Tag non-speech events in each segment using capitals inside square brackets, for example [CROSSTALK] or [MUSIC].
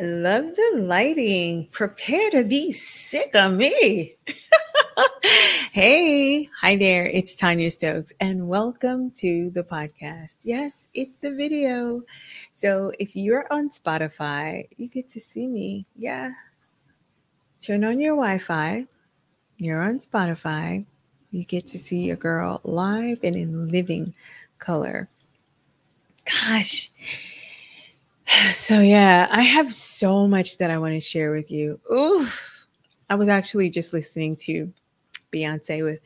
love the lighting. Prepare to be sick of me. [LAUGHS] hey, hi there. It's Tonya Stokes, and welcome to the podcast. Yes, it's a video. So if you're on Spotify, you get to see me. Yeah. Turn on your Wi Fi. You're on Spotify. You get to see your girl live and in living color. Gosh [SIGHS] so yeah, I have so much that I want to share with you. Oof. I was actually just listening to Beyonce with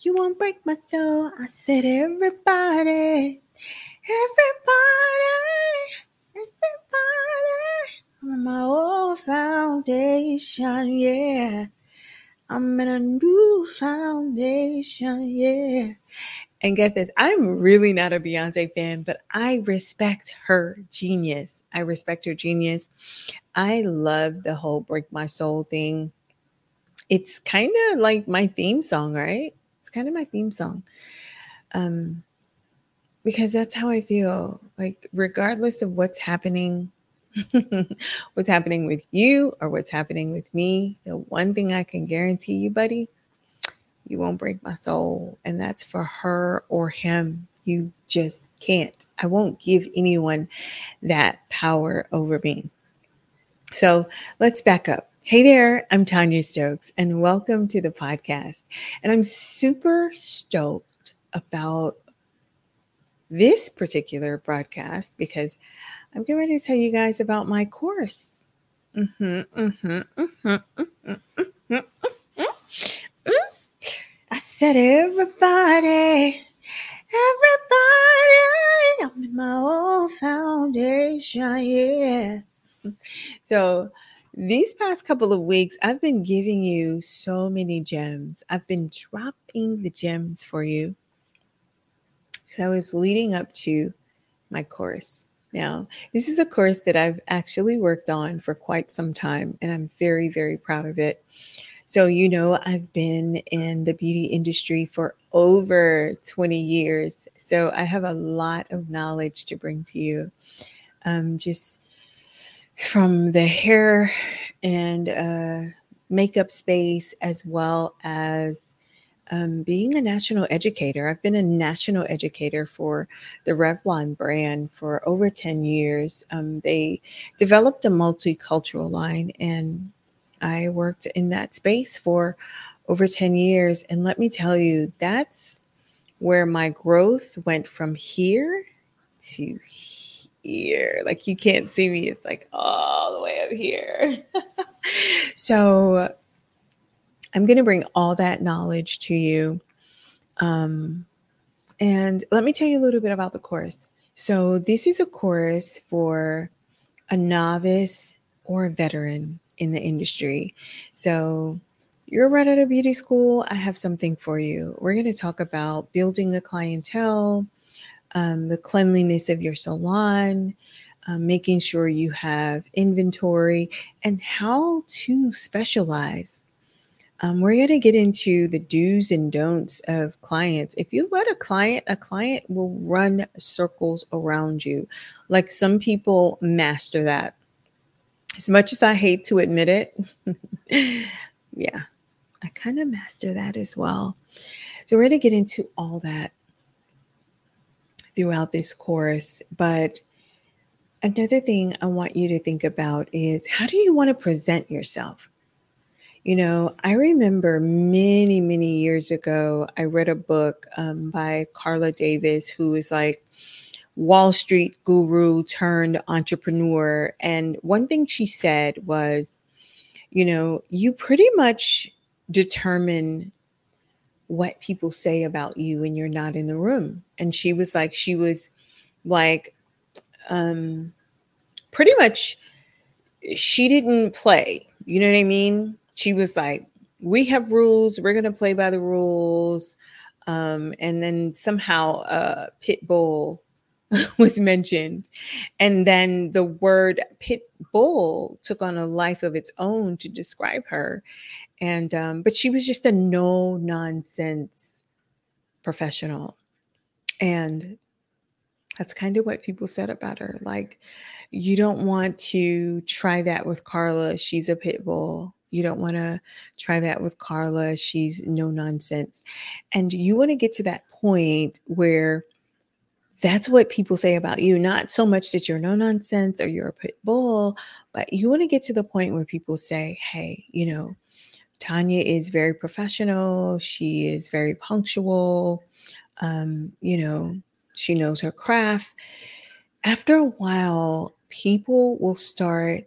You Won't Break My Soul. I said everybody, everybody, everybody. I'm my old foundation, yeah. I'm in a new foundation, yeah. And get this, I'm really not a Beyonce fan, but I respect her genius. I respect her genius. I love the whole Break My Soul thing. It's kind of like my theme song, right? It's kind of my theme song. Um, because that's how I feel. Like, regardless of what's happening, [LAUGHS] what's happening with you or what's happening with me, the one thing I can guarantee you, buddy, you won't break my soul. And that's for her or him. You just can't. I won't give anyone that power over me. So let's back up. Hey there, I'm Tonya Stokes, and welcome to the podcast. And I'm super stoked about this particular broadcast because I'm getting ready to tell you guys about my course. Mm-hmm, mm-hmm, mm-hmm, mm-hmm, mm-hmm, mm-hmm. Said, everybody, everybody, I'm in my own foundation, yeah. So, these past couple of weeks, I've been giving you so many gems. I've been dropping the gems for you because I was leading up to my course. Now, this is a course that I've actually worked on for quite some time, and I'm very, very proud of it. So, you know, I've been in the beauty industry for over 20 years. So, I have a lot of knowledge to bring to you. Um, just from the hair and uh, makeup space, as well as um, being a national educator. I've been a national educator for the Revlon brand for over 10 years. Um, they developed a multicultural line and I worked in that space for over 10 years. And let me tell you, that's where my growth went from here to here. Like you can't see me, it's like all the way up here. [LAUGHS] so I'm going to bring all that knowledge to you. Um, and let me tell you a little bit about the course. So, this is a course for a novice or a veteran in the industry. So, you're right out of beauty school. I have something for you. We're going to talk about building a clientele, um, the cleanliness of your salon, um, making sure you have inventory, and how to specialize. Um, we're going to get into the do's and don'ts of clients. If you let a client, a client will run circles around you. Like some people master that as much as I hate to admit it, [LAUGHS] yeah, I kind of master that as well. So we're going to get into all that throughout this course. But another thing I want you to think about is how do you want to present yourself? You know, I remember many, many years ago, I read a book um, by Carla Davis, who is like, Wall Street guru turned entrepreneur. And one thing she said was, you know, you pretty much determine what people say about you when you're not in the room. And she was like, she was like, um, pretty much, she didn't play. You know what I mean? She was like, we have rules, we're going to play by the rules. Um, and then somehow uh, Pitbull [LAUGHS] was mentioned. And then the word pit bull took on a life of its own to describe her. And, um, but she was just a no nonsense professional. And that's kind of what people said about her. Like, you don't want to try that with Carla. She's a pit bull. You don't want to try that with Carla. She's no nonsense. And you want to get to that point where that's what people say about you. Not so much that you're no nonsense or you're a pit bull, but you want to get to the point where people say, hey, you know, Tonya is very professional. She is very punctual. Um, you know, she knows her craft. After a while, people will start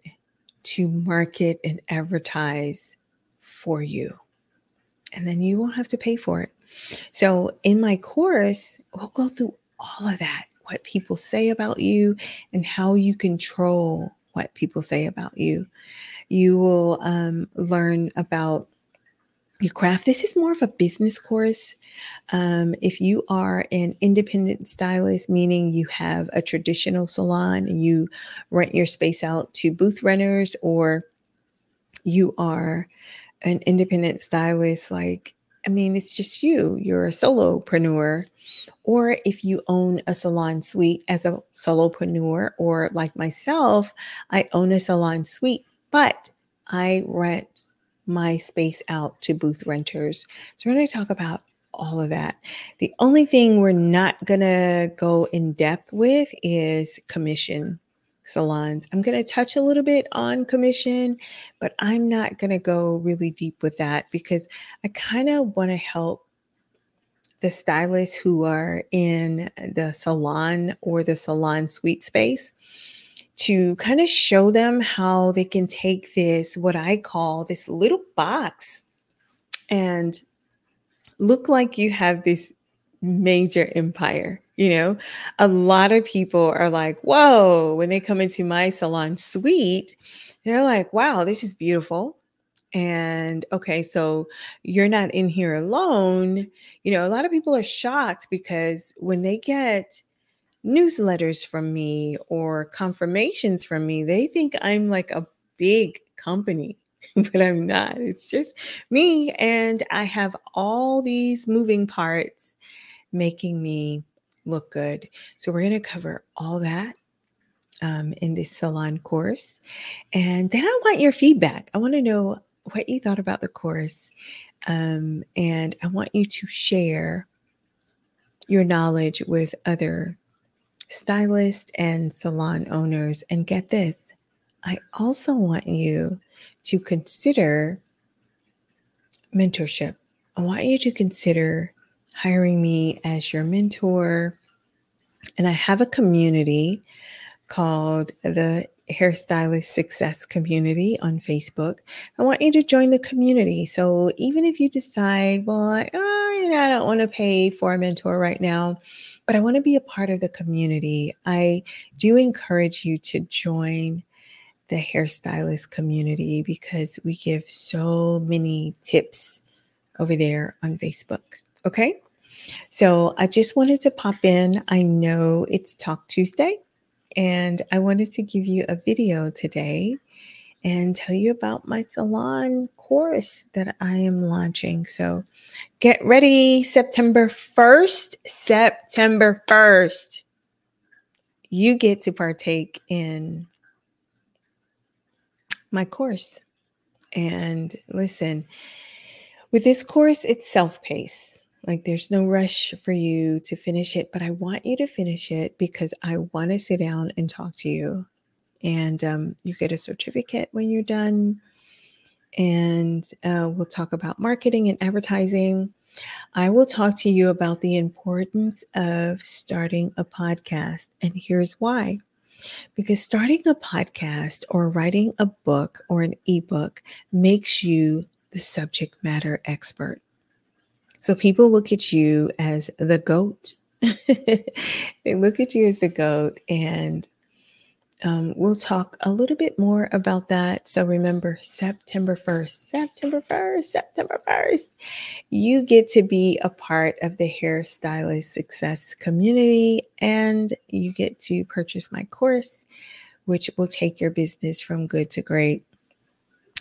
to market and advertise for you. And then you won't have to pay for it. So, in my course, we'll go through all of that what people say about you and how you control what people say about you. You will um, learn about your craft. This is more of a business course. Um, if you are an independent stylist, meaning you have a traditional salon and you rent your space out to booth renters, or you are an independent stylist, like, I mean, it's just you, you're a solopreneur or if you own a salon suite as a solopreneur, or like myself, I own a salon suite, but I rent my space out to booth renters. So we're going to talk about all of that. The only thing we're not going to go in depth with is commission salons. I'm going to touch a little bit on commission, but I'm not going to go really deep with that because I kind of want to help the stylists who are in the salon or the salon suite space to kind of show them how they can take this, what I call this little box, and look like you have this major empire. You know, a lot of people are like, whoa, when they come into my salon suite, they're like, wow, this is beautiful. And okay, so you're not in here alone. You know, a lot of people are shocked because when they get newsletters from me or confirmations from me, they think I'm like a big company, [LAUGHS] but I'm not. It's just me. And I have all these moving parts making me look good. So we're going to cover all that um, in this salon course. And then I want your feedback. I want to know what you thought about the course. Um, and I want you to share your knowledge with other stylists and salon owners. And get this, I also want you to consider mentorship. I want you to consider hiring me as your mentor. And I have a community called the Hairstylist Success Community on Facebook. I want you to join the community. So even if you decide, well, oh, you know, I don't want to pay for a mentor right now, but I want to be a part of the community, I do encourage you to join the hairstylist community because we give so many tips over there on Facebook. Okay. So I just wanted to pop in. I know it's Talk Tuesday. And I wanted to give you a video today and tell you about my salon course that I am launching. So get ready September 1st. September 1st. You get to partake in my course. And listen, with this course, it's self paced. Like there's no rush for you to finish it, but I want you to finish it because I want to sit down and talk to you. And um, you get a certificate when you're done. And uh, we'll talk about marketing and advertising. I will talk to you about the importance of starting a podcast. And here's why because starting a podcast or writing a book or an ebook makes you the subject matter expert. So people look at you as the goat. [LAUGHS] they look at you as the goat, and um, we'll talk a little bit more about that. So remember, September 1st, September 1st, September 1st, you get to be a part of the hairstylist success community and you get to purchase my course, which will take your business from good to great.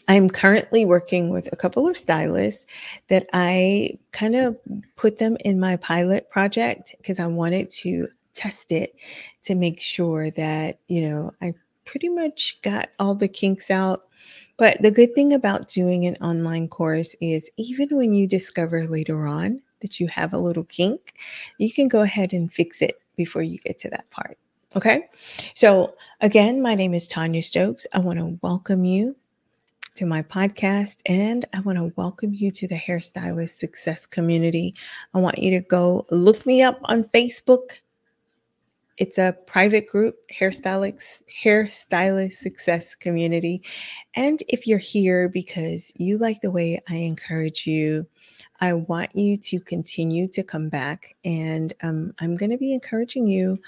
I'm currently working with a couple of stylists that I kind of put them in my pilot project because I wanted to test it to make sure that, you know, I pretty much got all the kinks out. But the good thing about doing an online course is even when you discover later on that you have a little kink, you can go ahead and fix it before you get to that part. Okay. So, again, my name is Tonya Stokes. I want to welcome you to my podcast and I want to welcome you to the Hairstylist Success Community. I want you to go look me up on Facebook. It's a private group, Hairstylist, Hairstylist Success Community. And if you're here because you like the way I encourage you, I want you to continue to come back. And um, I'm going to be encouraging you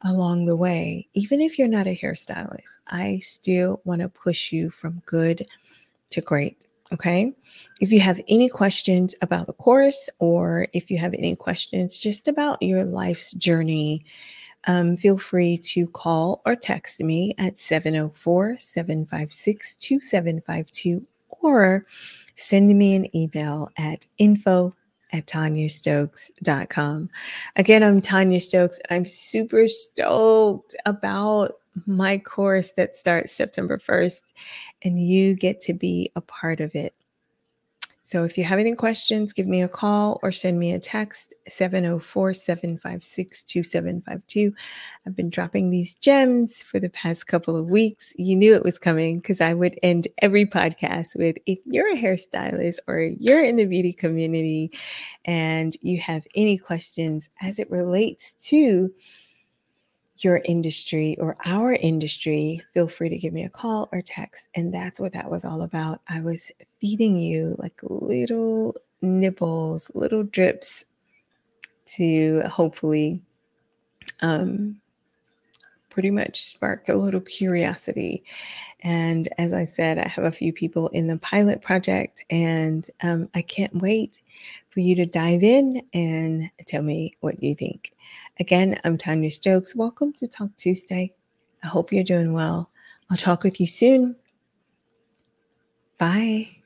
along the way. Even if you're not a hairstylist, I still want to push you from good to great. Okay. If you have any questions about the course or if you have any questions just about your life's journey, um, feel free to call or text me at 704 756 2752 or send me an email at info at tonyastokes.com. Again, I'm Tonya Stokes. And I'm super stoked about my course that starts September 1st, and you get to be a part of it. So if you have any questions, give me a call or send me a text 704 756 2752. I've been dropping these gems for the past couple of weeks. You knew it was coming because I would end every podcast with if you're a hairstylist or you're in the beauty community and you have any questions as it relates to your industry or our industry, feel free to give me a call or text. And that's what that was all about. I was feeding you like little nibbles, little drips to hopefully um, pretty much spark a little curiosity. And as I said, I have a few people in the pilot project, and um, I can't wait for you to dive in and tell me what you think. Again, I'm Tonya Stokes. Welcome to Talk Tuesday. I hope you're doing well. I'll talk with you soon. Bye.